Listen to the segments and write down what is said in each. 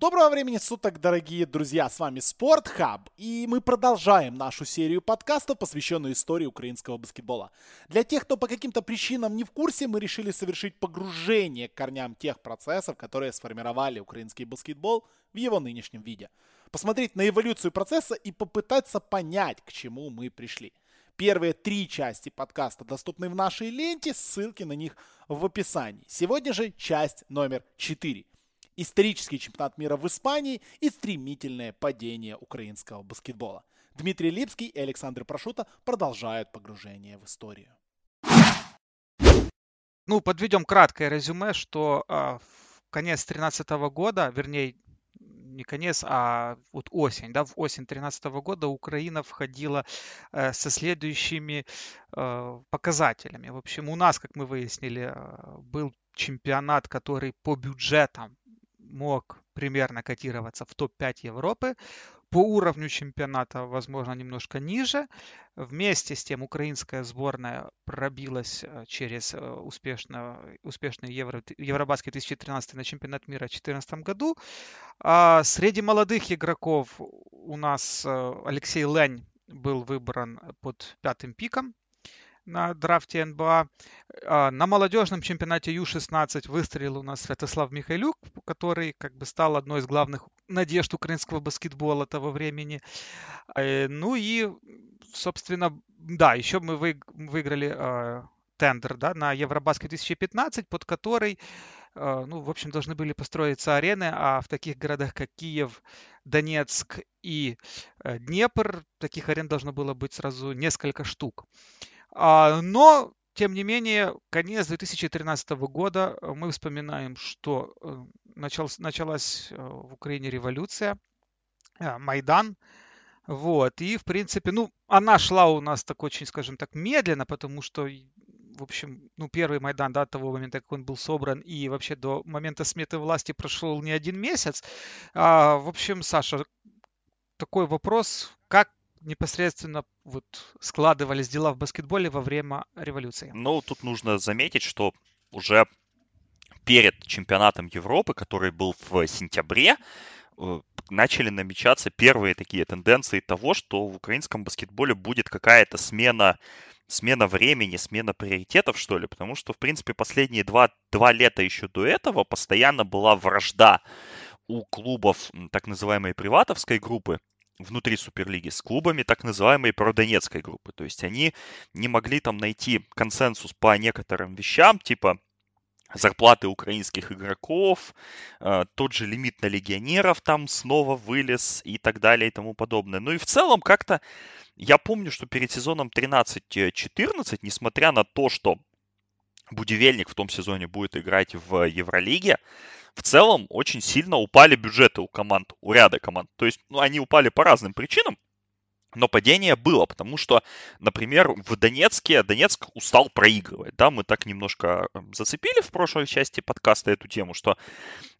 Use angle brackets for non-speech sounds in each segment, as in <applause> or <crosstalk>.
Доброго времени суток, дорогие друзья! С вами Спортхаб, и мы продолжаем нашу серию подкастов, посвященную истории украинского баскетбола. Для тех, кто по каким-то причинам не в курсе, мы решили совершить погружение к корням тех процессов, которые сформировали украинский баскетбол в его нынешнем виде. Посмотреть на эволюцию процесса и попытаться понять, к чему мы пришли. Первые три части подкаста доступны в нашей ленте, ссылки на них в описании. Сегодня же часть номер четыре – исторический чемпионат мира в Испании и стремительное падение украинского баскетбола. Дмитрий Липский и Александр Прошута продолжают погружение в историю. Ну, подведем краткое резюме, что э, в конец 2013 года, вернее, не конец, а вот осень, да, в осень 2013 года Украина входила э, со следующими э, показателями. В общем, у нас, как мы выяснили, э, был чемпионат, который по бюджетам мог примерно котироваться в топ-5 Европы. По уровню чемпионата, возможно, немножко ниже. Вместе с тем украинская сборная пробилась э, через э, успешно, успешный Евро, Евробаскет 2013 на чемпионат мира в 2014 году. А среди молодых игроков у нас э, Алексей Лень был выбран под пятым пиком на драфте НБА. А, на молодежном чемпионате Ю-16 выстрелил у нас Святослав Михайлюк, который как бы стал одной из главных надежд украинского баскетбола того времени. Э, ну и, собственно, да, еще мы выиграли а, тендер да, на Евробаскет 2015, под который, а, ну, в общем, должны были построиться арены, а в таких городах, как Киев, Донецк и э, Днепр, таких арен должно было быть сразу несколько штук. А, но, тем не менее, конец 2013 года э, мы вспоминаем, что э, началась, э, в Украине революция, Майдан, вот, и, в принципе, ну, она шла у нас так очень, скажем так, медленно, потому что, в общем, ну, первый Майдан, да, того момента, как он был собран, и вообще до момента сметы власти прошел не один месяц. А, в общем, Саша, такой вопрос, как непосредственно вот складывались дела в баскетболе во время революции? Ну, тут нужно заметить, что уже перед чемпионатом Европы, который был в сентябре, э, начали намечаться первые такие тенденции того, что в украинском баскетболе будет какая-то смена смена времени, смена приоритетов, что ли, потому что, в принципе, последние два, два лета еще до этого постоянно была вражда у клубов так называемой приватовской группы, внутри Суперлиги с клубами так называемой продонецкой группы. То есть они не могли там найти консенсус по некоторым вещам, типа зарплаты украинских игроков, э, тот же лимит на легионеров там снова вылез и так далее и тому подобное. Ну и в целом как-то я помню, что перед сезоном 13-14, несмотря на то, что Будивельник в том сезоне будет играть в Евролиге, в целом очень сильно упали бюджеты у команд, у ряда команд. То есть ну, они упали по разным причинам, но падение было, потому что, например, в Донецке Донецк устал проигрывать. Да, мы так немножко эм, зацепили в прошлой части подкаста эту тему, что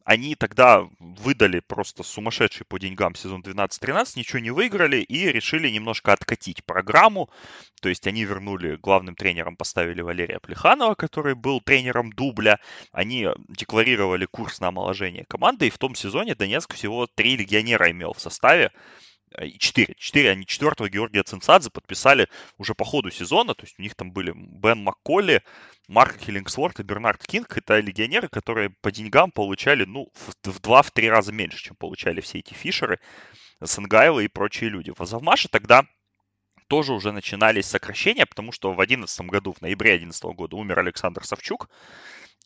они тогда выдали просто сумасшедший по деньгам сезон 12-13, ничего не выиграли и решили немножко откатить программу. То есть они вернули, главным тренером поставили Валерия Плеханова, который был тренером дубля. Они декларировали курс на омоложение команды, и в том сезоне Донецк всего три легионера имел в составе. Э, и 4. 4, они четвертого Георгия Цинцадзе подписали уже по ходу сезона. То есть у них там были Бен Макколи, Марк Хиллингсворт и Бернард Кинг. Это легионеры, которые по деньгам получали, ну, в 2-3 раза меньше, чем получали все эти фишеры, Сенгайлы и прочие люди. В Азовмаше тогда тоже уже начинались сокращения, потому что в 2011 году, в ноябре 2011 года умер Александр Савчук.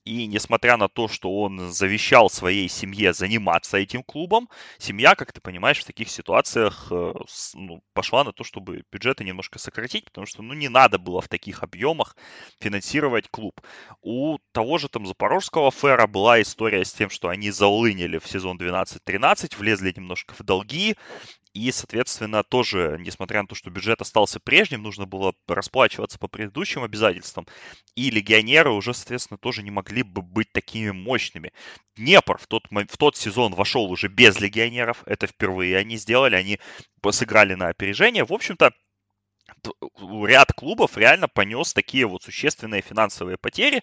И несмотря на то, что он завещал своей семье заниматься этим клубом, семья, как ты понимаешь, в таких ситуациях э, ну, пошла на то, чтобы бюджеты немножко сократить, потому что ну, не надо было в таких объемах финансировать клуб. У того же там Запорожского фэра была история с тем, что они заулынили в сезон 12-13, влезли немножко в долги, и, соответственно, тоже, несмотря на то, что бюджет остался прежним, нужно было расплачиваться по предыдущим обязательствам. И легионеры уже, соответственно, тоже не могли бы быть такими мощными. Днепр в тот, в тот сезон вошел уже без легионеров. Это впервые они сделали. Они сыграли на опережение. В общем-то, ряд клубов реально понес такие вот существенные финансовые потери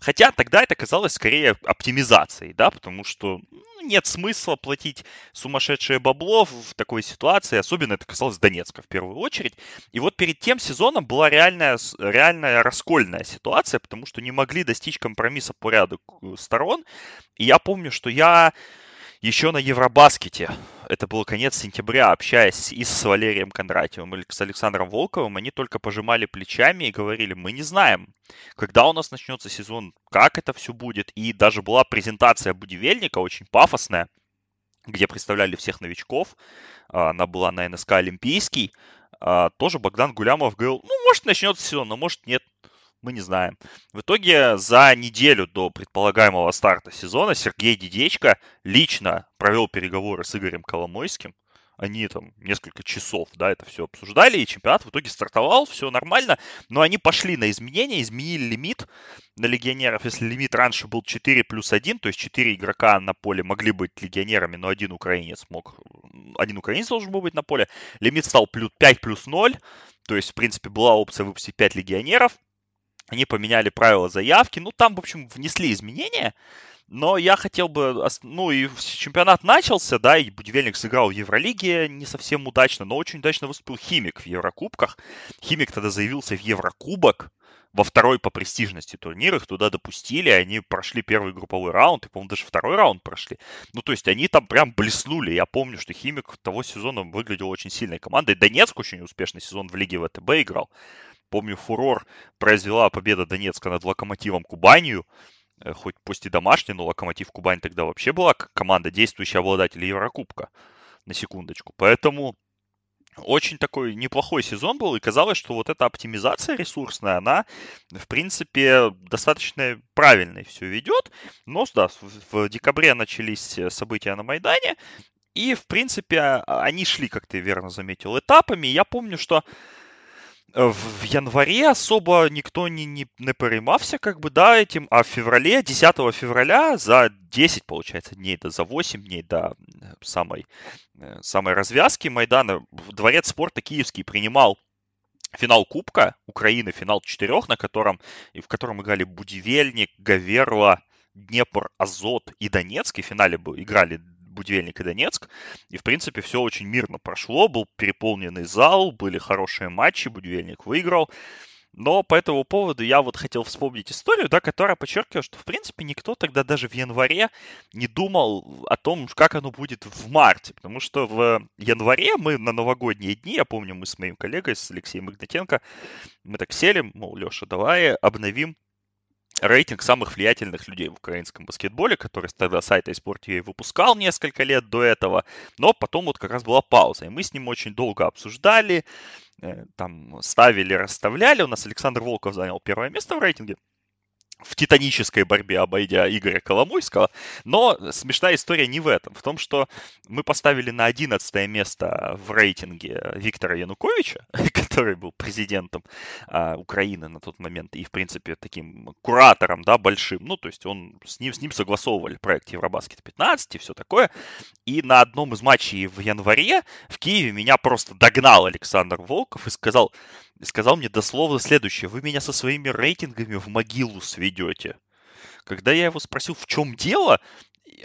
Хотя тогда это казалось скорее оптимизацией, да, потому что ну, нет смысла платить сумасшедшее бабло в такой ситуации, особенно это касалось Донецка в первую очередь. И вот перед тем сезоном была реальная, реальная раскольная ситуация, потому что не могли достичь компромисса по ряду сторон. И я помню, что я еще на Евробаскете, это был конец сентября, общаясь и с Валерием Кондратьевым, и с Александром Волковым, они только пожимали плечами и говорили, мы не знаем, когда у нас начнется сезон, как это все будет. И даже была презентация Будивельника, очень пафосная, где представляли всех новичков. А, она была на НСК Олимпийский. А, тоже Богдан Гулямов говорил, ну, может, начнется сезон, но может, нет мы не знаем. В итоге за неделю до предполагаемого старта сезона Сергей Дидечко лично провел переговоры с Игорем Коломойским. Они там несколько часов, да, это все обсуждали, и чемпионат в итоге стартовал, все нормально, но они пошли на изменения, изменили лимит на легионеров. Если лимит раньше был 4 плюс 1, то есть 4 игрока на поле могли быть легионерами, но один украинец мог, один украинец должен был быть на поле, лимит стал 5 плюс 0, то есть, в принципе, была опция выпустить 5 легионеров, они поменяли правила заявки. Ну, там, в общем, внесли изменения. Но я хотел бы... Ну, и чемпионат начался, да, и Будивельник сыграл в Евролиге не совсем удачно, но очень удачно выступил Химик в Еврокубках. Химик тогда заявился в Еврокубок, во второй по престижности турнир, их туда допустили, они прошли первый групповой раунд, и, по-моему, даже второй раунд прошли. Ну, то есть они там прям блеснули. Я помню, что Химик того сезона выглядел очень сильной командой. Донецк очень успешный сезон в Лиге ВТБ играл. Помню, фурор произвела победа Донецка над Локомотивом Кубанью. Э, хоть пусть и домашний, но Локомотив Кубань тогда вообще была команда, действующая обладатель Еврокубка. На секундочку. Поэтому очень такой неплохой сезон был, и казалось, что вот эта оптимизация ресурсная, она, в принципе, достаточно правильной все ведет. Но, да, в декабре начались события на Майдане, и, в принципе, а, они шли, как ты верно заметил, этапами. Я помню, что Э, в январе особо никто не, не, не переймався, как бы, да, этим, а в феврале, 10 февраля, за 10, получается, дней, да, за 8 дней до самой, э, самой развязки Майдана, Дворец спорта Киевский принимал финал Кубка Украины, финал четырех, на котором, в котором играли Будивельник, Гаверла, Днепр, Азот и Донецк. И в финале играли Будивельник и Донецк. И, в принципе, все очень мирно прошло. Был переполненный зал, были хорошие матчи, Будивельник выиграл. Но по этому поводу я вот хотел вспомнить историю, да, которая подчеркивает, что, в принципе, никто тогда даже в январе не думал о том, как оно будет в марте. Потому что в январе мы на новогодние дни, я помню, мы с моим коллегой, с Алексеем Игнатенко, мы так сели, мол, Леша, давай обновим рейтинг самых влиятельных людей в украинском баскетболе, который тогда сайт iSport.ua выпускал несколько лет до этого, но потом вот как раз была пауза, и мы с ним очень долго обсуждали, э, там ставили, расставляли, у нас Александр Волков занял первое место в рейтинге, в титанической борьбе, обойдя Игоря Коломойского. Но смешная история не в этом. В том, что мы поставили на 11 место в рейтинге Виктора Януковича, <laughs> который был президентом а, Украины на тот момент и, в принципе, таким куратором, да, большим. Ну, то есть он с ним, с ним согласовывали проект Евробаскет 15 и все такое. И на одном из матчей в январе в Киеве меня просто догнал Александр Волков и сказал, сказал мне дословно следующее. Вы меня со своими рейтингами в могилу сведете. Когда я его спросил, в чем дело,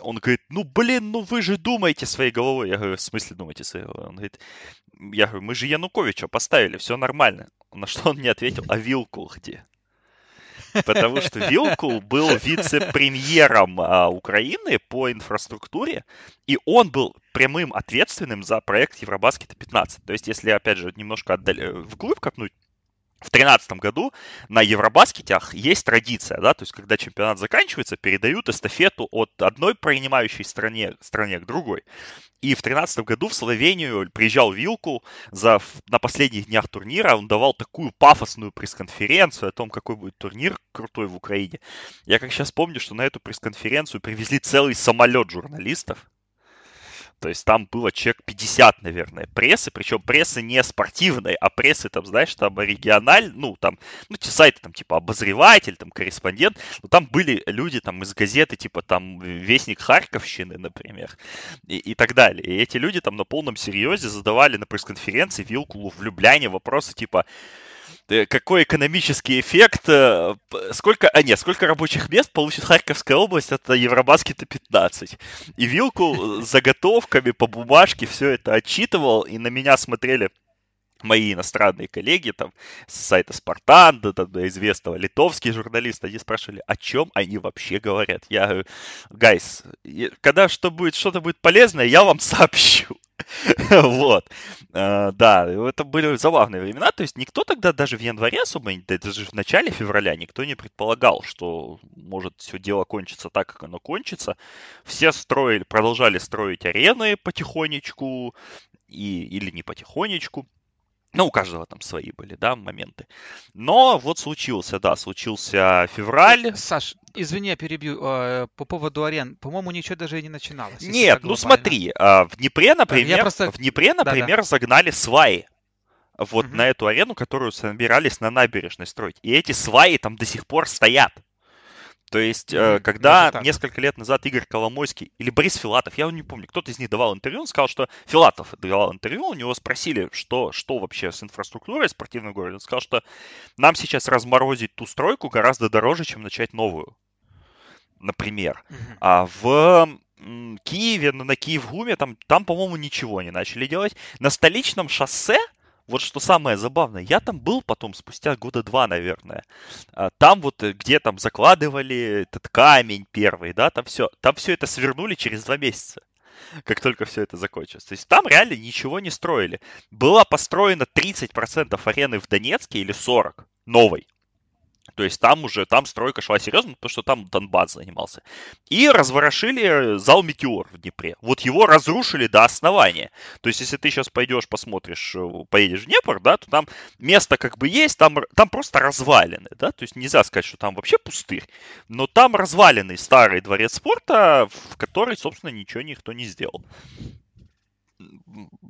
он говорит, ну, блин, ну вы же думаете своей головой. Я говорю, в смысле думаете своей головой? Он говорит, я говорю, мы же Януковича поставили, все нормально. На что он мне ответил, а Вилкул где? Потому что Вилкул был вице-премьером а, Украины по инфраструктуре, и он был прямым ответственным за проект Евробаскета 15. То есть, если, опять же, немножко отдали, э, вглубь копнуть, в 2013 году на Евробаскетах есть традиция, да, то есть когда чемпионат заканчивается, передают эстафету от одной принимающей стране, стране к другой. И в 2013 году в Словению приезжал Вилку за, на последних днях турнира, он давал такую пафосную пресс-конференцию о том, какой будет турнир крутой в Украине. Я как сейчас помню, что на эту пресс-конференцию привезли целый самолет журналистов, то есть там было человек 50, наверное, прессы, причем прессы не спортивной, а прессы, там, знаешь, там региональ, ну, там, ну, те сайты, там, типа, обозреватель, там, корреспондент, но там были люди, там, из газеты, типа, там, Вестник Харьковщины, например, и, и так далее. И эти люди там на полном серьезе задавали на пресс-конференции Вилкулу в Любляне вопросы, типа, какой экономический эффект, э, сколько, а нет, сколько рабочих мест получит Харьковская область от Евробаскета 15. И вилку с заготовками по бумажке все это отчитывал, и на меня смотрели мои иностранные коллеги там с сайта Спартан, да, там, известного литовские журналисты, они спрашивали, о чем они вообще говорят. Я говорю, гайс, когда что будет, что-то будет полезное, я вам <laughs> сообщу. Вот. А, да, это были забавные времена. То есть никто тогда даже в январе особо, даже в начале февраля никто не предполагал, что может все дело кончиться так, как оно кончится. Все строили, продолжали строить арены потихонечку, и, или не потихонечку. Ну, у каждого там свои были, да, моменты. Но вот случился, да, случился февраль. Саш, извини, я перебью. Э, по поводу арен, по-моему, ничего даже и не начиналось. Нет, ну смотри, а, в Днепре, например, просто... в Днепре, например, да, да. загнали сваи вот угу. на эту арену, которую собирались на набережной строить. И эти сваи там до сих пор стоят. То есть, mm-hmm. когда несколько лет назад Игорь Коломойский или Борис Филатов, я не помню, кто-то из них давал интервью, он сказал, что Филатов давал интервью, у него спросили, что, что вообще с инфраструктурой спортивного города. Он сказал, что нам сейчас разморозить ту стройку гораздо дороже, чем начать новую. Например. Mm-hmm. А в Киеве, на Киев-Гуме, там, там, по-моему, ничего не начали делать. На столичном шоссе вот что самое забавное, я там был потом, спустя года два, наверное. А, там вот, э, где там закладывали этот камень первый, да, там все, там все это свернули через два месяца как только все это закончилось. То есть там реально ничего не строили. Была построена 30% арены в Донецке или 40 новой. То есть там уже, там стройка шла серьезно, потому что там Донбасс занимался. И разворошили зал «Метеор» в Днепре. Вот его разрушили до основания. То есть если ты сейчас пойдешь, посмотришь, э, поедешь в Днепр, да, то там место как бы есть, там, там просто развалины, да, то есть нельзя сказать, что там вообще пустырь. Но там разваленный старый дворец спорта, в который, собственно, ничего никто не сделал.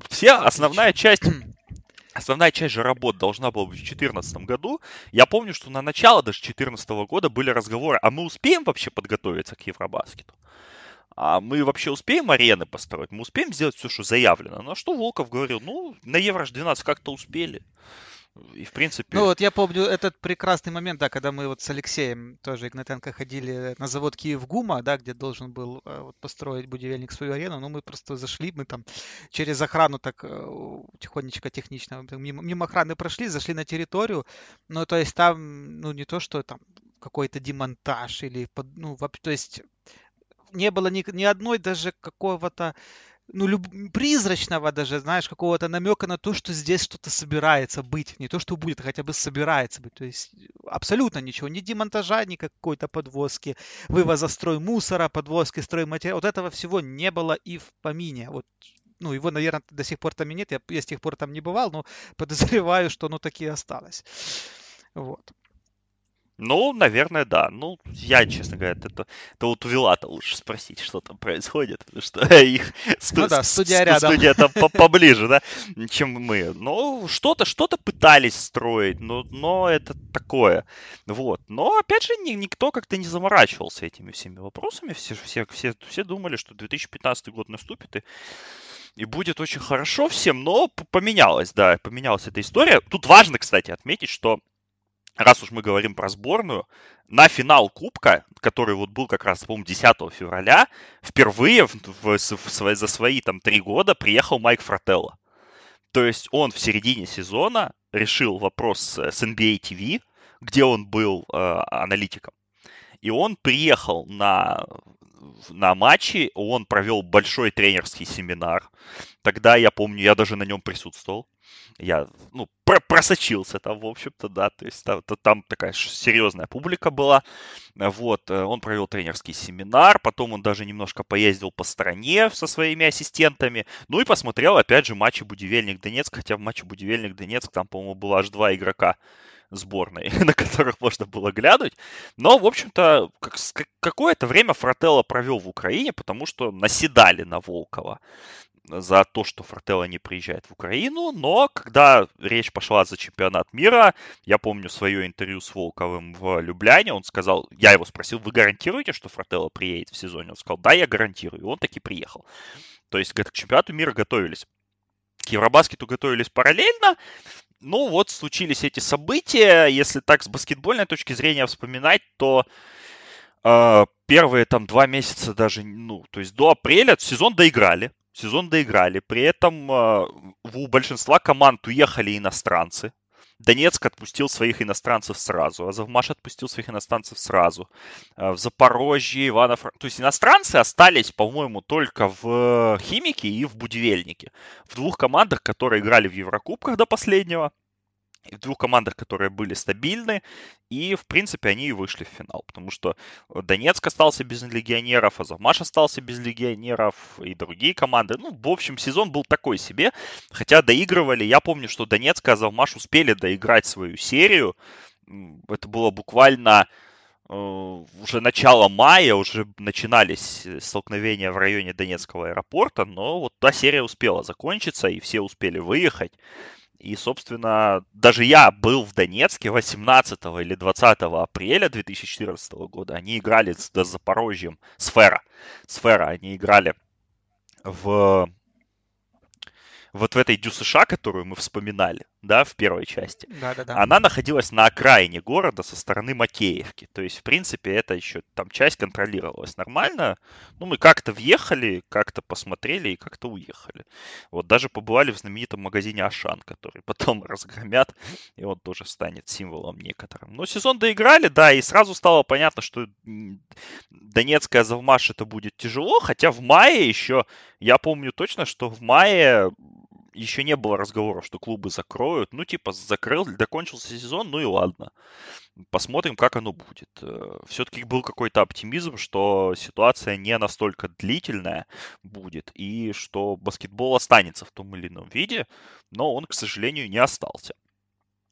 Вся основная часть Основная часть же работ должна была быть в 2014 году. Я помню, что на начало даже 2014 года были разговоры, а мы успеем вообще подготовиться к Евробаскету? А мы вообще успеем арены построить? Мы успеем сделать все, что заявлено? На что Волков говорил, ну, на Евро-12 как-то успели. И в принципе... Ну вот я помню этот прекрасный момент, да, когда мы вот с Алексеем тоже Игнатенко ходили на завод Киев-Гума, да, где должен был э, вот, построить будивельник свою арену, но мы просто зашли, мы там через охрану так э, тихонечко, технично, мимо, мимо охраны прошли, зашли на территорию, ну то есть там, ну не то, что там какой-то демонтаж или, ну, то есть не было ни, ни одной даже какого-то ну, люб... призрачного даже, знаешь, какого-то намека на то, что здесь что-то собирается быть. Не то, что будет, а хотя бы собирается быть. То есть абсолютно ничего. Ни демонтажа, ни какой-то подвозки, вывоза строй мусора, подвозки стройматериала. Вот этого всего не было и в помине. Вот ну, его, наверное, до сих пор там и нет. Я, я с тех пор там не бывал, но <laughs> подозреваю, что оно таки осталось. Вот. Ну, наверное, да. Ну, я, честно говоря, это, это вот у Вилата лучше спросить, что там происходит, потому что <laughs> их сту- ну да, студия рядом. студия там поближе, да, чем мы. Ну, что-то, что-то пытались строить, но, но это такое. Вот. Но, опять же, ни, никто как-то не заморачивался этими всеми вопросами. Все, все, все, все думали, что 2015 год наступит, и и будет очень хорошо всем, но поменялась, да, поменялась эта история. Тут важно, кстати, отметить, что раз уж мы говорим про сборную, на финал Кубка, который вот был как раз, по-моему, 10 февраля, впервые в, в, в, за свои там три года приехал Майк Фрателло. То есть он в середине сезона решил вопрос с NBA TV, где он был э, аналитиком. И он приехал на, на матчи, он провел большой тренерский семинар. Тогда, я помню, я даже на нем присутствовал я, ну, про просочился там, в общем-то, да, то есть там, там такая серьезная публика была, вот, э, он провел тренерский семинар, потом он даже немножко поездил по стране со своими ассистентами, ну и посмотрел, опять же, матчи Будивельник Донецк, хотя в матче Будивельник Донецк там, по-моему, было аж два игрока сборной, <laughs> на которых можно было глянуть. Но, в общем-то, как, какое-то время Фрателло провел в Украине, потому что наседали на Волкова за то, что Фортелло не приезжает в Украину, но когда речь пошла за чемпионат мира, я помню свое интервью с Волковым в Любляне, он сказал, я его спросил, вы гарантируете, что Фортелло приедет в сезоне? Он сказал, да, я гарантирую, и он таки приехал. То есть к чемпионату мира готовились. К Евробаскету готовились параллельно, ну вот случились эти события. Если так с баскетбольной точки зрения вспоминать, то э, первые там два месяца даже, ну, то есть до апреля сезон доиграли. Сезон доиграли. При этом э, у большинства команд уехали иностранцы. Донецк отпустил своих иностранцев сразу, Азовмаш отпустил своих иностранцев сразу. Э, в Запорожье, Иванов... То есть иностранцы остались, по-моему, только в Химике и в Будивельнике. В двух командах, которые играли в Еврокубках до последнего в двух командах, которые были стабильны, и, в принципе, они и вышли в финал, потому что Донецк остался без легионеров, Азовмаш остался без легионеров, и другие команды. Ну, в общем, сезон был такой себе, хотя доигрывали, я помню, что Донецк и Азовмаш успели доиграть свою серию, это было буквально э, уже начало мая, уже начинались столкновения в районе Донецкого аэропорта, но вот та серия успела закончиться, и все успели выехать. И, собственно, даже я был в Донецке 18 или 20 апреля 2014 года. Они играли с, с Запорожьем, Сфера. Сфера, они играли в вот в этой ДЮСШ, которую мы вспоминали, да, в первой части, да, да, да. она находилась на окраине города со стороны Макеевки. То есть, в принципе, это еще там часть контролировалась нормально. Ну, мы как-то въехали, как-то посмотрели и как-то уехали. Вот даже побывали в знаменитом магазине Ашан, который <laughs> потом разгромят, и он тоже станет символом некоторым. Но сезон доиграли, да, и сразу стало понятно, что Донецкая Завмаш это будет тяжело, хотя в мае еще, я помню точно, что в мае еще не было разговоров, что клубы закроют. Ну, типа, закрыл, докончился сезон, ну и ладно. Посмотрим, как оно будет. Э, Все-таки был какой-то оптимизм, что ситуация не настолько длительная будет, и что баскетбол останется в том или ином виде, но он, к сожалению, не остался.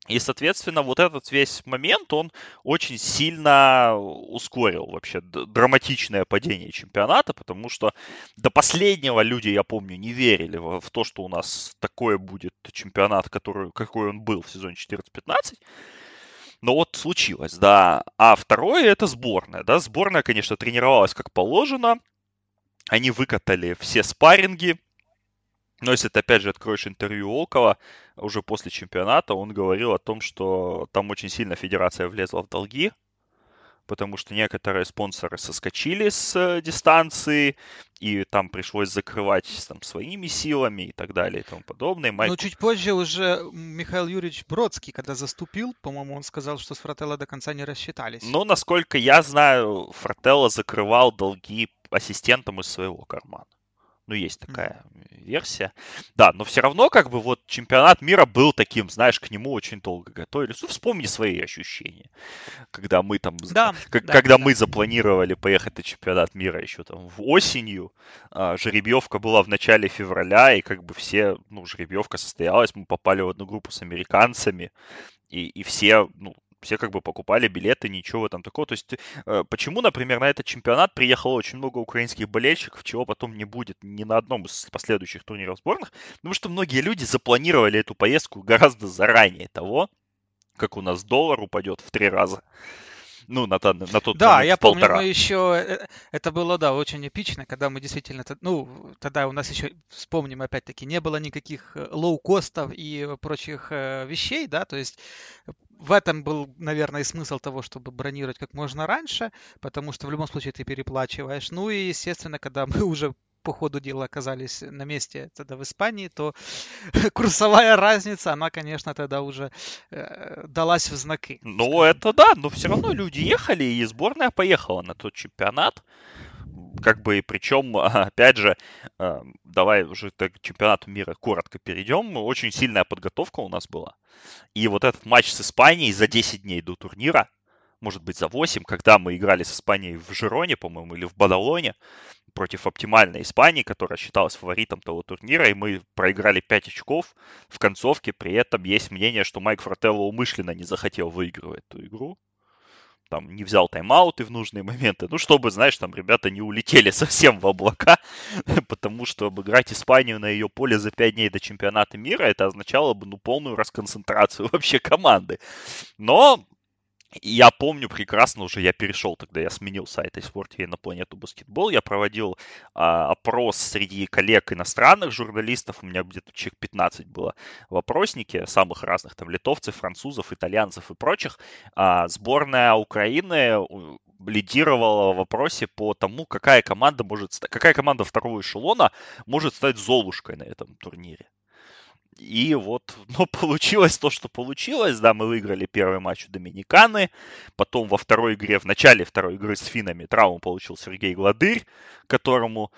И, соответственно, вот этот весь момент, он очень сильно ускорил вообще драматичное падение чемпионата, потому что до последнего люди, я помню, не верили в, то, что у нас такое будет чемпионат, который, какой он был в сезоне 14-15. Но вот случилось, да. А второе это сборная, да. Сборная, конечно, тренировалась как положено. Они выкатали все спарринги, но если ты, опять же, откроешь интервью Около уже после чемпионата, он говорил о том, что там очень сильно федерация влезла в долги, потому что некоторые спонсоры соскочили с э, дистанции, и там пришлось закрывать там, своими силами и так далее и тому подобное. Майк... Ну, чуть позже уже Михаил Юрьевич Бродский, когда заступил, по-моему, он сказал, что с Фрателло до конца не рассчитались. Ну, насколько я знаю, Фрателло закрывал долги ассистентам из своего кармана. Ну, есть такая версия. Да, но все равно, как бы, вот чемпионат мира был таким, знаешь, к нему очень долго готовились. Ну, вспомни свои ощущения, когда мы там, да, как, да, когда да. мы запланировали поехать на чемпионат мира еще там в осенью, а, жеребьевка была в начале февраля, и как бы все, ну, жеребьевка состоялась, мы попали в одну группу с американцами, и, и все, ну, все как бы покупали билеты, ничего там такого. То есть э, почему, например, на этот чемпионат приехало очень много украинских болельщиков, чего потом не будет ни на одном из последующих турниров сборных? Потому что многие люди запланировали эту поездку гораздо заранее того, как у нас доллар упадет в три раза. Ну, на, на, на тот Да, момент я в помню, полтора. мы еще, э, это было, да, очень эпично, когда мы действительно, ну, тогда у нас еще, вспомним опять-таки, не было никаких э, лоу-костов и прочих вещей, да, то есть в этом был, наверное, и смысл того, чтобы бронировать как можно раньше, потому что в любом случае ты переплачиваешь. Ну и, естественно, когда мы <laughs> уже по ходу дела оказались на месте тогда в Испании, то <laughs> курсовая разница, она, конечно, тогда уже э, далась в знаки. Ну, это да, но все равно люди ехали, и сборная поехала на тот чемпионат. Как бы, и причем, <laughs> опять же, э, давай уже к чемпионату мира коротко перейдем. Очень сильная подготовка у нас была. И вот этот матч с Испанией за 10 дней до турнира, может быть, за 8, когда мы играли с Испанией в Жироне, по-моему, или в Бадалоне, против оптимальной Испании, которая считалась фаворитом того турнира, и мы проиграли 5 очков в концовке. При этом есть мнение, что Майк Фрателло умышленно не захотел выигрывать эту игру. Там не взял тайм-ауты в нужные моменты. Ну, чтобы, знаешь, там ребята не улетели <laughs> совсем в облака, <laughs> потому что обыграть Испанию на ее поле за 5 дней до чемпионата мира, это означало бы, ну, полную расконцентрацию <laughs> вообще команды. Но я помню прекрасно уже, я перешел тогда, я сменил сайт iSport на планету баскетбол, я проводил а, опрос среди коллег иностранных журналистов, у меня где-то человек 15 было вопросники самых разных, там, литовцев, французов, итальянцев и прочих. А, сборная Украины лидировала в вопросе по тому, какая команда может, какая команда второго эшелона может стать Золушкой на этом турнире. И вот, <laughs> ну, получилось то, что получилось. Да, мы выиграли первый матч у Доминиканы. Потом во второй игре, в начале второй игры с финами травму получил Сергей Гладырь, которому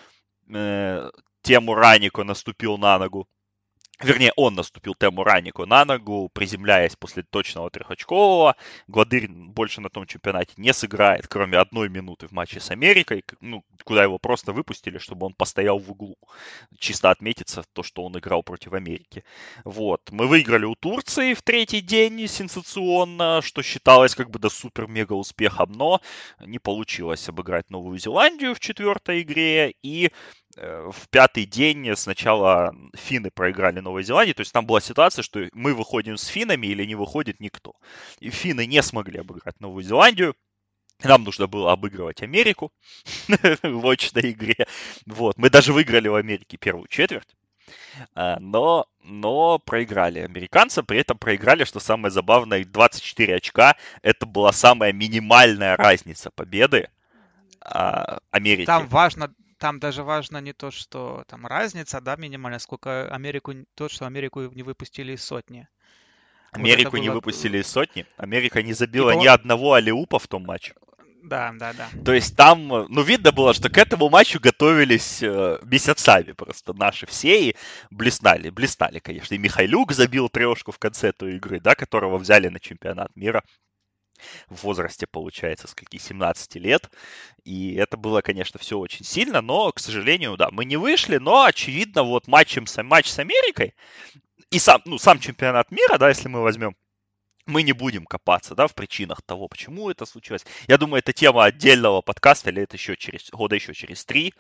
э, Тему Ранико наступил на ногу. Вернее, он наступил Тему Ранику на ногу, приземляясь после точного трехочкового. Гладырь больше на том чемпионате не сыграет, кроме одной минуты в матче с Америкой, ну, куда его просто выпустили, чтобы он постоял в углу. Чисто отметится то, что он играл против Америки. Вот. Мы выиграли у Турции в третий день сенсационно, что считалось как бы до супер-мега успехом, но не получилось обыграть Новую Зеландию в четвертой игре. И в пятый день сначала финны проиграли Новой Зеландии, то есть там была ситуация, что мы выходим с финнами или не выходит никто. И финны не смогли обыграть Новую Зеландию, нам нужно было обыгрывать Америку <laughs> в очной игре. Вот. Мы даже выиграли в Америке первую четверть. А, но, но проиграли американцы, при этом проиграли, что самое забавное, 24 очка. Это была самая минимальная разница победы а, Америки. Там важно, там даже важно не то, что там разница, да, минимальная, сколько Америку, то, что Америку не выпустили из сотни. Америку вот не было... выпустили из сотни. Америка не забила типа... ни одного алиупа в том матче. Да, да, да. То есть там, ну, видно было, что к этому матчу готовились э, месяцами просто наши все и блистали, блистали, конечно. И Михайлюк забил трешку в конце той игры, да, которого взяли на чемпионат мира в возрасте, получается, скольки, 17 лет. И это было, конечно, все очень сильно, но, к сожалению, да, мы не вышли, но, очевидно, вот матчем, матч с Америкой и сам, ну, сам чемпионат мира, да, если мы возьмем мы не будем копаться, да, в причинах того, почему это случилось. Я думаю, это тема отдельного подкаста, или это еще через года еще через три,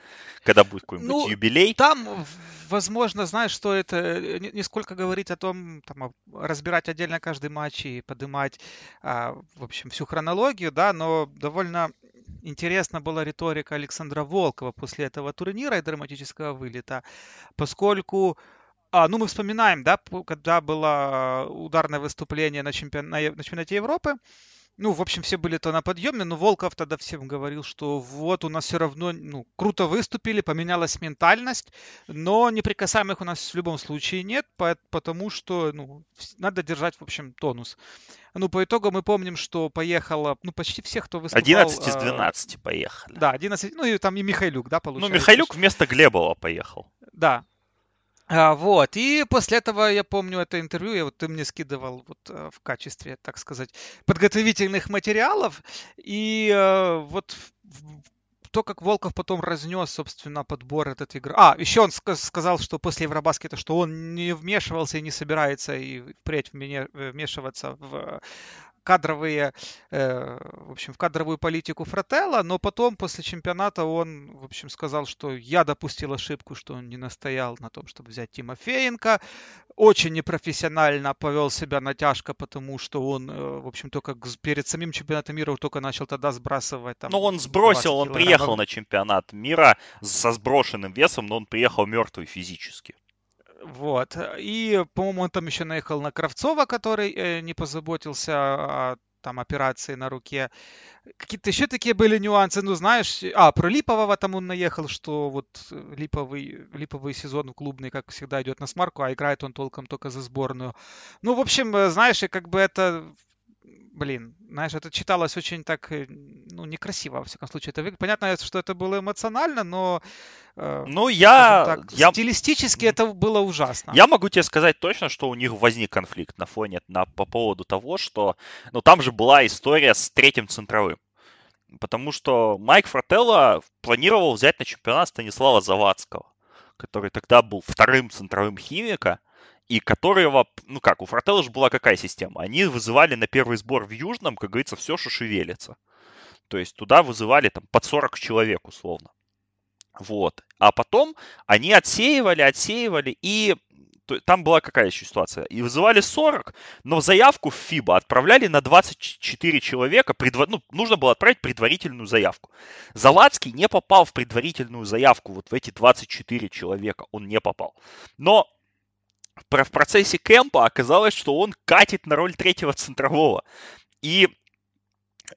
когда будет какой-нибудь ну, юбилей. Там, возможно, знаешь, что это э, не, не сколько говорить о том, там, разбирать отдельно каждый матч и поднимать, а, в общем, всю хронологию, да, но довольно интересна была риторика Александра Волкова после этого турнира и драматического вылета, поскольку а, ну, мы вспоминаем, да, когда было ударное выступление на, чемпион... на чемпионате Европы. Ну, в общем, все были то на подъеме, но Волков тогда всем говорил, что вот у нас все равно, ну, круто выступили, поменялась ментальность, но неприкасаемых у нас в любом случае нет, потому что, ну, надо держать, в общем, тонус. Ну, по итогу мы помним, что поехало, ну, почти всех, кто выступал... 11 из 12 поехали. Да, 11, ну, и там и Михайлюк, да, получается. Ну, Михайлюк вместо Глебова поехал. Да, а, вот, и после этого я помню это интервью, я, вот ты мне скидывал вот э, в качестве, так сказать, подготовительных материалов, и э, вот то, как Волков потом разнес, собственно, подбор этот игры. А, еще он сказал, что после Евробаскета, что он не вмешивался и не собирается и впредь вмешиваться в кадровые, э, в общем, в кадровую политику Фрателла, но потом, после чемпионата, он, в общем, сказал, что я допустил ошибку, что он не настоял на том, чтобы взять Тимофеенко, очень непрофессионально повел себя натяжко, потому что он, э, в общем, только перед самим чемпионатом мира только начал тогда сбрасывать. Там, ну, он сбросил, он приехал на чемпионат мира со сброшенным весом, но он приехал мертвый физически. Вот. И, по-моему, он там еще наехал на Кравцова, который э, не позаботился о там операции на руке. Какие-то еще такие были нюансы, ну знаешь, а, про Липового там он наехал, что вот липовый, липовый сезон клубный, как всегда, идет на смарку, а играет он толком только за сборную. Ну, в общем, э, знаешь, и как бы это блин, знаешь, это читалось очень так, э, ну, некрасиво, во всяком случае. Это, понятно, что это было эмоционально, но э, ну, я, так, я... стилистически это было ужасно. Я могу тебе сказать точно, что у них возник конфликт на фоне, на, по поводу того, что, ну, там же была история с третьим центровым. Потому что Майк Фрателло планировал взять на чемпионат Станислава Завадского, который тогда был вторым центровым химика, и которого, ну как, у Фрателла же была какая система? Они вызывали на первый сбор в Южном, как говорится, все, что шевелится. То есть туда вызывали там под 40 человек условно. Вот. А потом они отсеивали, отсеивали, и там была какая еще ситуация? И вызывали 40, но заявку в ФИБА отправляли на 24 человека. Предва... Ну, нужно было отправить предварительную заявку. Завадский не попал в предварительную заявку вот в эти 24 человека. Он не попал. Но в процессе кемпа оказалось, что он катит на роль третьего центрового. И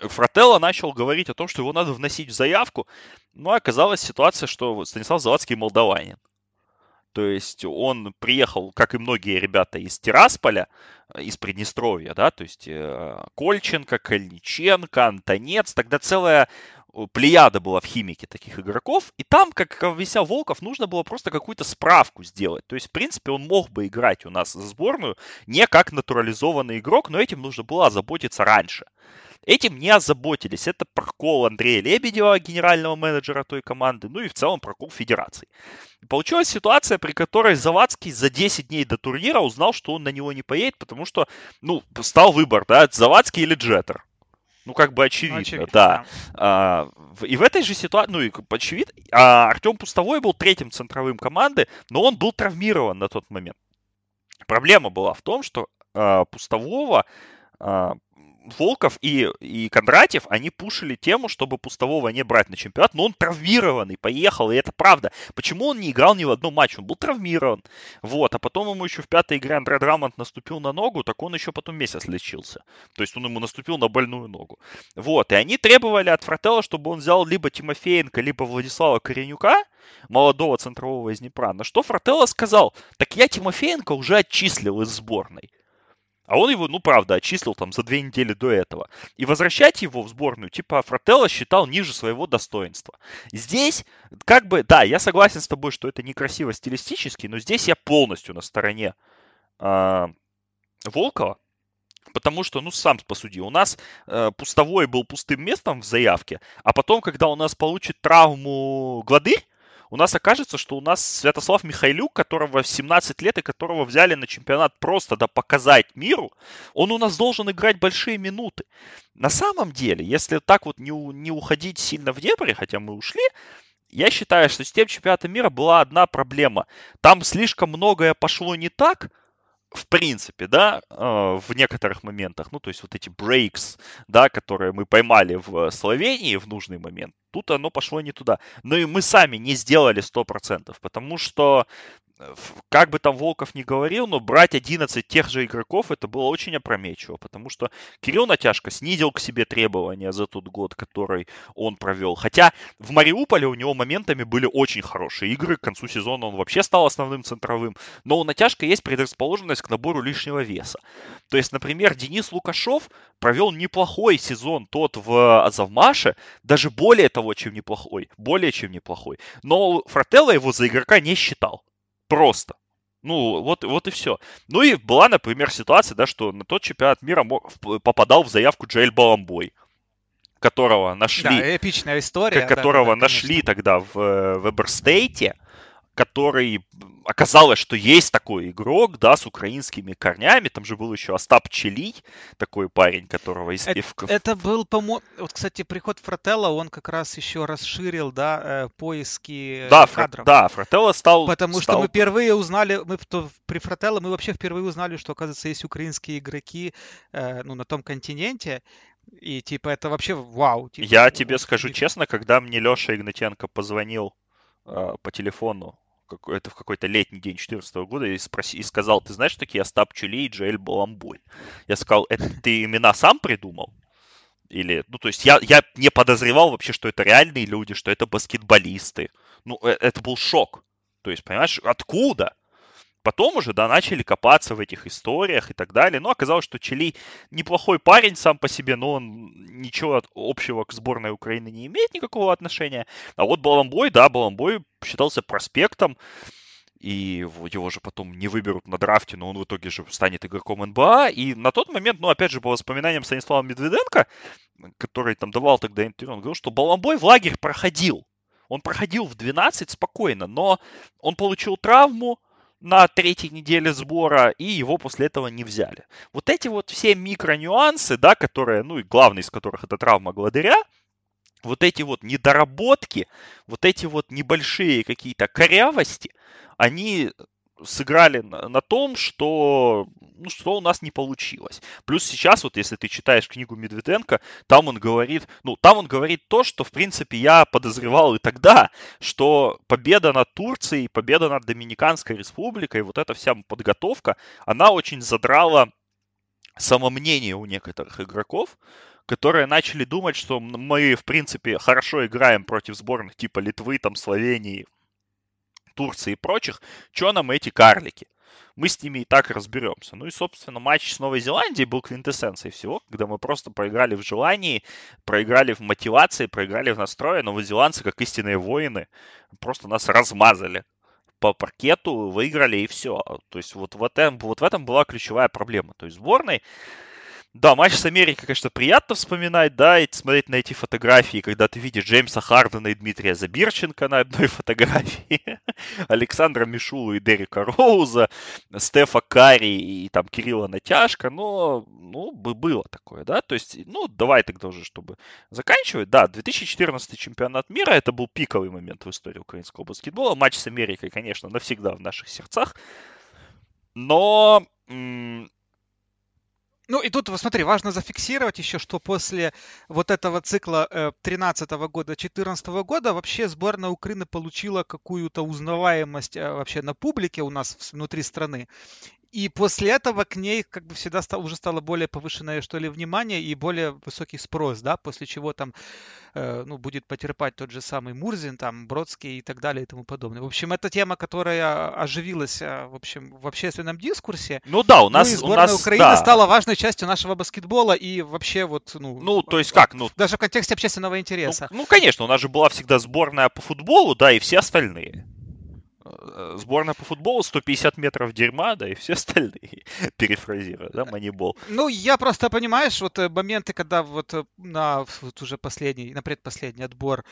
Фрателло начал говорить о том, что его надо вносить в заявку, но оказалась ситуация, что Станислав Завадский молдаванин. То есть он приехал, как и многие ребята из Тирасполя, из Приднестровья, да, то есть э, Кольченко, Кольниченко, Антонец, тогда целая плеяда была в химике таких игроков, и там, как объяснял Волков, нужно было просто какую-то справку сделать. То есть, в принципе, он мог бы играть у нас за сборную не как натурализованный игрок, но этим нужно было озаботиться раньше. Этим не озаботились. Это прокол Андрея Лебедева, генерального менеджера той команды, ну и в целом прокол Федерации. Получилась ситуация, при которой Завадский за 10 дней до турнира узнал, что он на него не поедет, потому что, ну, стал выбор, да, Завадский или Джеттер. Ну, как бы очевидно, очевидно да. да. А, и в этой же ситуации, ну, и очевидно, а Артем Пустовой был третьим центровым команды, но он был травмирован на тот момент. Проблема была в том, что а, Пустового а, Волков и, и Кондратьев, они пушили тему, чтобы Пустового не брать на чемпионат, но он травмированный, поехал, и это правда. Почему он не играл ни в одном матче? Он был травмирован. Вот, а потом ему еще в пятой игре Андре Драмонт наступил на ногу, так он еще потом месяц лечился. То есть он ему наступил на больную ногу. Вот, и они требовали от Фрателла, чтобы он взял либо Тимофеенко, либо Владислава Коренюка, молодого центрового из Днепра. На что Фрателло сказал, так я Тимофеенко уже отчислил из сборной. А он его, ну правда, отчислил там за две недели до этого. И возвращать его в сборную, типа Фрателло считал ниже своего достоинства. Здесь, как бы, да, я согласен с тобой, что это некрасиво стилистически, но здесь я полностью на стороне э, Волкова. Потому что, ну, сам посуди, у нас э, пустовой был пустым местом в заявке, а потом, когда у нас получит травму Гладырь, у нас окажется, что у нас Святослав Михайлюк, которого в 17 лет и которого взяли на чемпионат просто да показать миру, он у нас должен играть большие минуты. На самом деле, если так вот не, не уходить сильно в дебри, хотя мы ушли, я считаю, что с тем чемпионатом мира была одна проблема. Там слишком многое пошло не так, в принципе, да, э, в некоторых моментах, ну, то есть вот эти breaks, да, которые мы поймали в Словении в нужный момент, тут оно пошло не туда. Но и мы сами не сделали 100%, потому что как бы там Волков не говорил, но брать 11 тех же игроков это было очень опрометчиво, потому что Кирилл Натяжко снизил к себе требования за тот год, который он провел. Хотя в Мариуполе у него моментами были очень хорошие игры, к концу сезона он вообще стал основным центровым, но у Натяжка есть предрасположенность к набору лишнего веса. То есть, например, Денис Лукашов провел неплохой сезон тот в Азовмаше, даже более того, чем неплохой, более чем неплохой. Но Фрателло его за игрока не считал. Просто. Ну, вот, вот и все. Ну и была, например, ситуация, да, что на тот чемпионат мира попадал в заявку Джейль Баламбой, которого нашли... Да, эпичная история. Которого да, да, нашли тогда в, э, в Эберстейте который оказалось, что есть такой игрок, да, с украинскими корнями. Там же был еще Остап Челий, такой парень, которого из это, это был, по-моему, вот, кстати, приход Фрателла, он как раз еще расширил, да, э, поиски да, кадров. Фр... Да, Фрателла стал... Потому стал... что мы впервые узнали, мы то, при Фрателло мы вообще впервые узнали, что, оказывается, есть украинские игроки, э, ну, на том континенте. И, типа, это вообще вау. Типа, Я тебе скажу честно, когда мне Леша Игнатенко позвонил э, по телефону это в какой-то летний день 2014 года и, спроси, и сказал, ты знаешь такие Остап Чули и Джоэль Баламбой? Я сказал, это ты имена сам придумал? Или, ну, то есть я, я не подозревал вообще, что это реальные люди, что это баскетболисты. Ну, э, это был шок. То есть, понимаешь, откуда? Потом уже, да, начали копаться в этих историях и так далее. Но оказалось, что Чили неплохой парень сам по себе, но он ничего общего к сборной Украины не имеет никакого отношения. А вот Баламбой, да, Баламбой считался проспектом. И его же потом не выберут на драфте, но он в итоге же станет игроком НБА. И на тот момент, ну, опять же, по воспоминаниям Станислава Медведенко, который там давал тогда интервью, он говорил, что Баламбой в лагерь проходил. Он проходил в 12 спокойно, но он получил травму, на третьей неделе сбора, и его после этого не взяли. Вот эти вот все микронюансы, да, которые, ну и главный из которых это травма Гладыря, вот эти вот недоработки, вот эти вот небольшие какие-то корявости, они сыграли на, на том, что, ну, что у нас не получилось. Плюс сейчас, вот если ты читаешь книгу Медведенко, там он говорит, ну, там он говорит то, что, в принципе, я подозревал и тогда, что победа над Турцией, победа над Доминиканской республикой, вот эта вся подготовка, она очень задрала самомнение у некоторых игроков, которые начали думать, что мы, в принципе, хорошо играем против сборных типа Литвы, там, Словении, Турции и прочих, что нам эти карлики? Мы с ними и так разберемся. Ну и, собственно, матч с Новой Зеландией был квинтэссенцией всего, когда мы просто проиграли в желании, проиграли в мотивации, проиграли в настрое. Новозеландцы, как истинные воины, просто нас размазали по паркету, выиграли и все. То есть вот в этом, вот в этом была ключевая проблема. То есть сборной да, матч с Америкой, конечно, приятно вспоминать, да, и смотреть на эти фотографии, когда ты видишь Джеймса Хардена и Дмитрия Забирченко на одной <laughs> фотографии, Александра Мишулу и Дерека Роуза, Стефа Карри и там Кирилла Натяжка, но, ну, было такое, да, то есть, ну, давай тогда уже, чтобы заканчивать, да, 2014 чемпионат мира, это был пиковый момент в истории украинского баскетбола, матч с Америкой, конечно, навсегда в наших сердцах, но ну и тут, смотри, важно зафиксировать еще, что после вот этого цикла 13 -го года, 14 -го года вообще сборная Украины получила какую-то узнаваемость э, вообще на публике у нас внутри страны. И после этого к ней, как бы всегда, стало, уже стало более повышенное, что ли, внимание и более высокий спрос, да, после чего там, э, ну, будет потерпать тот же самый Мурзин, там, Бродский и так далее и тому подобное. В общем, это тема, которая оживилась, э, в общем, в общественном дискурсе. Ну да, у нас... Ну, сборная у нас, Украины да. стала важной частью нашего баскетбола и вообще вот, ну... Ну, то есть как, ну... Даже в контексте общественного интереса. Ну, ну конечно, у нас же была всегда сборная по футболу, да, и все остальные. Э, сборная по футболу 150 метров дерьма, да, и все <laughs> остальные, перефразируя, да, манибол. Ну, я просто, понимаешь, вот э, моменты, когда вот э, на вот уже последний, на предпоследний отбор,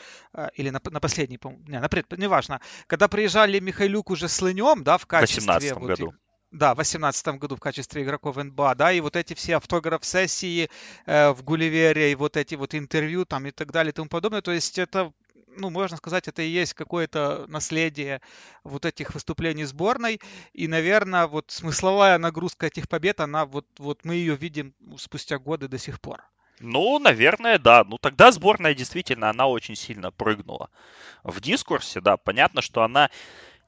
или на, на последний, не, на пред, неважно, когда приезжали Михайлюк уже с Лынем, да, в качестве... В 18 вот, году. Да, в 2018 году в качестве игроков НБА, да, и вот эти все автограф-сессии э, в Гулливере, и вот эти вот интервью там и так далее и тому подобное, то есть это ну, можно сказать, это и есть какое-то наследие вот этих выступлений сборной. И, наверное, вот смысловая нагрузка этих побед, она вот, вот мы ее видим спустя годы до сих пор. Ну, наверное, да. Ну, тогда сборная действительно, она очень сильно прыгнула в дискурсе, да. Понятно, что она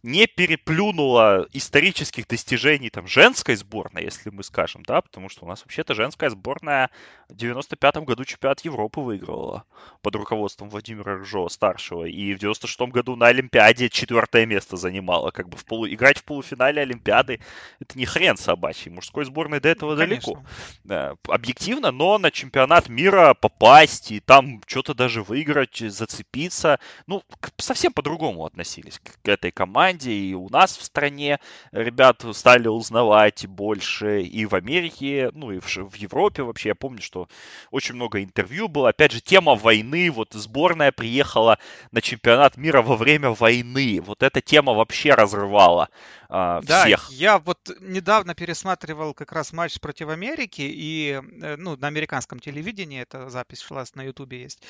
не переплюнула исторических достижений там женской сборной, если мы скажем, да, потому что у нас вообще-то женская сборная в 95-м году чемпионат Европы выиграла под руководством Владимира Ржова старшего, и в 96-м году на Олимпиаде четвертое место занимала, как бы в полу... играть в полуфинале Олимпиады это не хрен собачий, мужской сборной до этого Конечно. далеко. Да, объективно, но на чемпионат мира попасть и там что-то даже выиграть, зацепиться, ну, совсем по-другому относились к этой команде, команде, и у нас в стране ребят стали узнавать больше, и в Америке, ну и в, в Европе вообще. Я помню, что очень много интервью было. Опять же, тема войны. Вот сборная приехала на чемпионат мира во время войны. Вот эта тема вообще разрывала а, да, всех. я вот недавно пересматривал как раз матч против Америки, и, э, ну, на американском телевидении, эта запись шла на ютубе есть.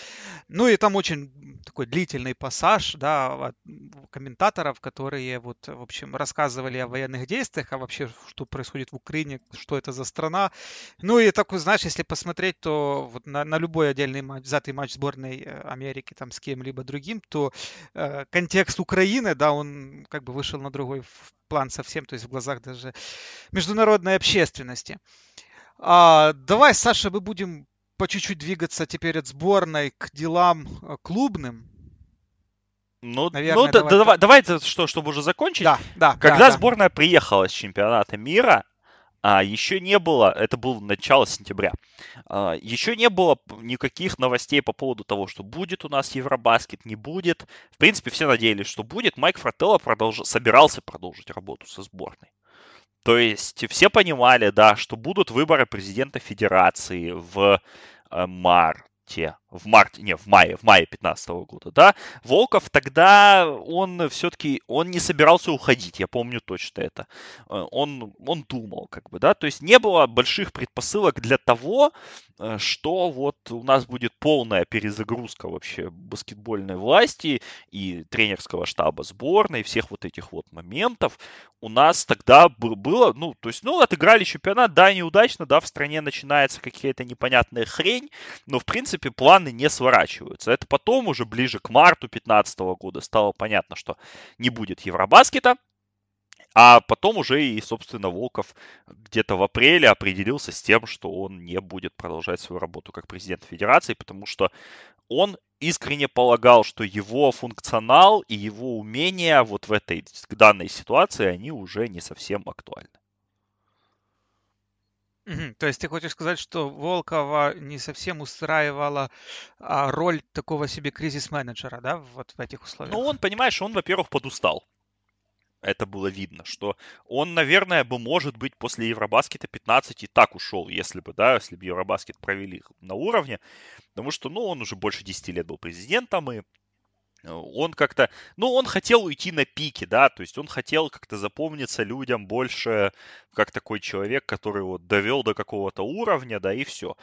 Ну, и там очень такой длительный пассаж, да, от комментаторов, которые вот, в общем, рассказывали о военных действиях, а вообще, что происходит в Украине, что это за страна. Ну, и такой, знаешь, если посмотреть, то вот на, на любой отдельный матч, взятый матч сборной э, Америки там с кем-либо другим, то э, контекст Украины, да, он как бы вышел на другой план совсем, то есть в глазах даже международной общественности. А, давай, Саша, мы будем по чуть-чуть двигаться теперь от сборной к делам э, клубным. Ну, Наверное, ну давай, да, давай, давай что, чтобы уже закончить. Да, да. Когда да, сборная да. приехала с чемпионата мира, а, еще не было, это было начало сентября, а, еще не было никаких новостей по поводу того, что будет у нас Евробаскет, не будет. В принципе, все надеялись, что будет. Майк Фрателло продолж... собирался продолжить работу со сборной. То есть все понимали, да, что будут выборы президента федерации в э, марте в марте, не, в мае, в мае 15 года, да, Волков тогда, он все-таки, он не собирался уходить, я помню точно это. Э, он, он думал, как бы, да, то есть не было больших предпосылок для того, э, что вот у нас будет полная перезагрузка вообще баскетбольной власти и тренерского штаба сборной, всех вот этих вот моментов. У нас тогда было, ну, то есть, ну, отыграли чемпионат, да, неудачно, да, в стране начинается какая-то непонятная хрень, но, в принципе, планы не сворачиваются. Это потом, уже ближе к марту 2015 года, стало понятно, что не будет Евробаскета, а потом уже и, собственно, Волков где-то в апреле определился с тем, что он не будет продолжать свою работу как президент федерации, потому что он искренне полагал, что его функционал и его умения вот в этой данной ситуации, они уже не совсем актуальны. То есть ты хочешь сказать, что Волкова не совсем устраивала а, роль такого себе кризис-менеджера, да, вот в этих условиях? Ну, он, понимаешь, он, во-первых, подустал. Это было видно, что он, наверное, бы, может быть, после Евробаскета 15 и так ушел, если бы, да, если бы Евробаскет провели на уровне. Потому что, ну, он уже больше 10 лет был президентом, и он как-то, ну, он хотел уйти на пике, да, то есть он хотел как-то запомниться людям больше как такой человек, который вот довел до какого-то уровня, да, и все.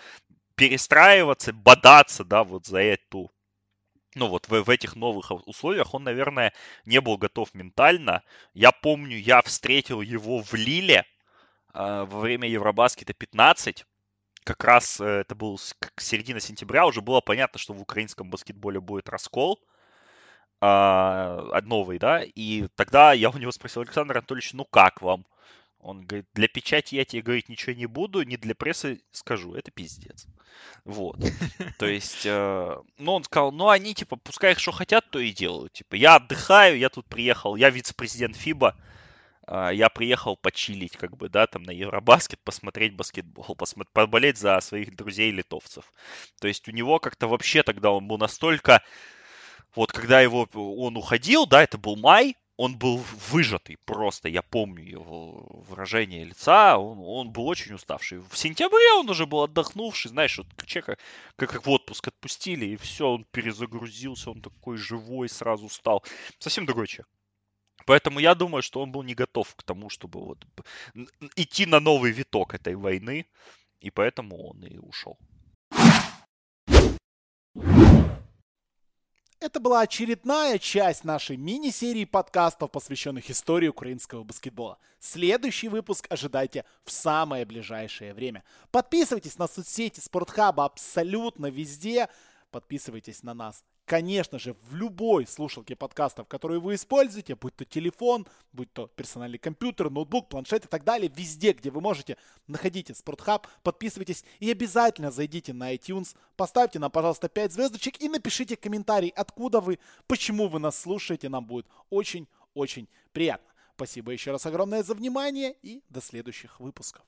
Перестраиваться, бодаться, да, вот за эту ну вот в, в этих новых условиях он, наверное, не был готов ментально. Я помню, я встретил его в Лиле э, во время Евробаскета 15. Как раз э, это был середина сентября, уже было понятно, что в украинском баскетболе будет раскол а, новый, да, и тогда я у него спросил, Александр Анатольевич, ну как вам? Он говорит, для печати я тебе говорить ничего не буду, не для прессы скажу, это пиздец. Вот. То есть, э, ну, он сказал, ну, они, типа, пускай их что хотят, то и делают. Типа, я отдыхаю, я тут приехал, я вице-президент ФИБА, э, я приехал почилить, как бы, да, там, на Евробаскет, посмотреть баскетбол, посмотреть, поболеть за своих друзей-литовцев. То есть, у него как-то вообще тогда он был настолько вот когда его, он уходил, да, это был май, он был выжатый просто, я помню его выражение лица, он, он был очень уставший. В сентябре он уже был отдохнувший, знаешь, вот человека как, как в отпуск отпустили, и все, он перезагрузился, он такой живой сразу стал. Совсем другой человек. Поэтому я думаю, что он был не готов к тому, чтобы вот идти на новый виток этой войны, и поэтому он и ушел. Это была очередная часть нашей мини-серии подкастов, посвященных истории украинского баскетбола. Следующий выпуск ожидайте в самое ближайшее время. Подписывайтесь на соцсети Спортхаба абсолютно везде. Подписывайтесь на нас конечно же, в любой слушалке подкастов, которые вы используете, будь то телефон, будь то персональный компьютер, ноутбук, планшет и так далее, везде, где вы можете, находите Спортхаб, подписывайтесь и обязательно зайдите на iTunes, поставьте нам, пожалуйста, 5 звездочек и напишите комментарий, откуда вы, почему вы нас слушаете, нам будет очень-очень приятно. Спасибо еще раз огромное за внимание и до следующих выпусков.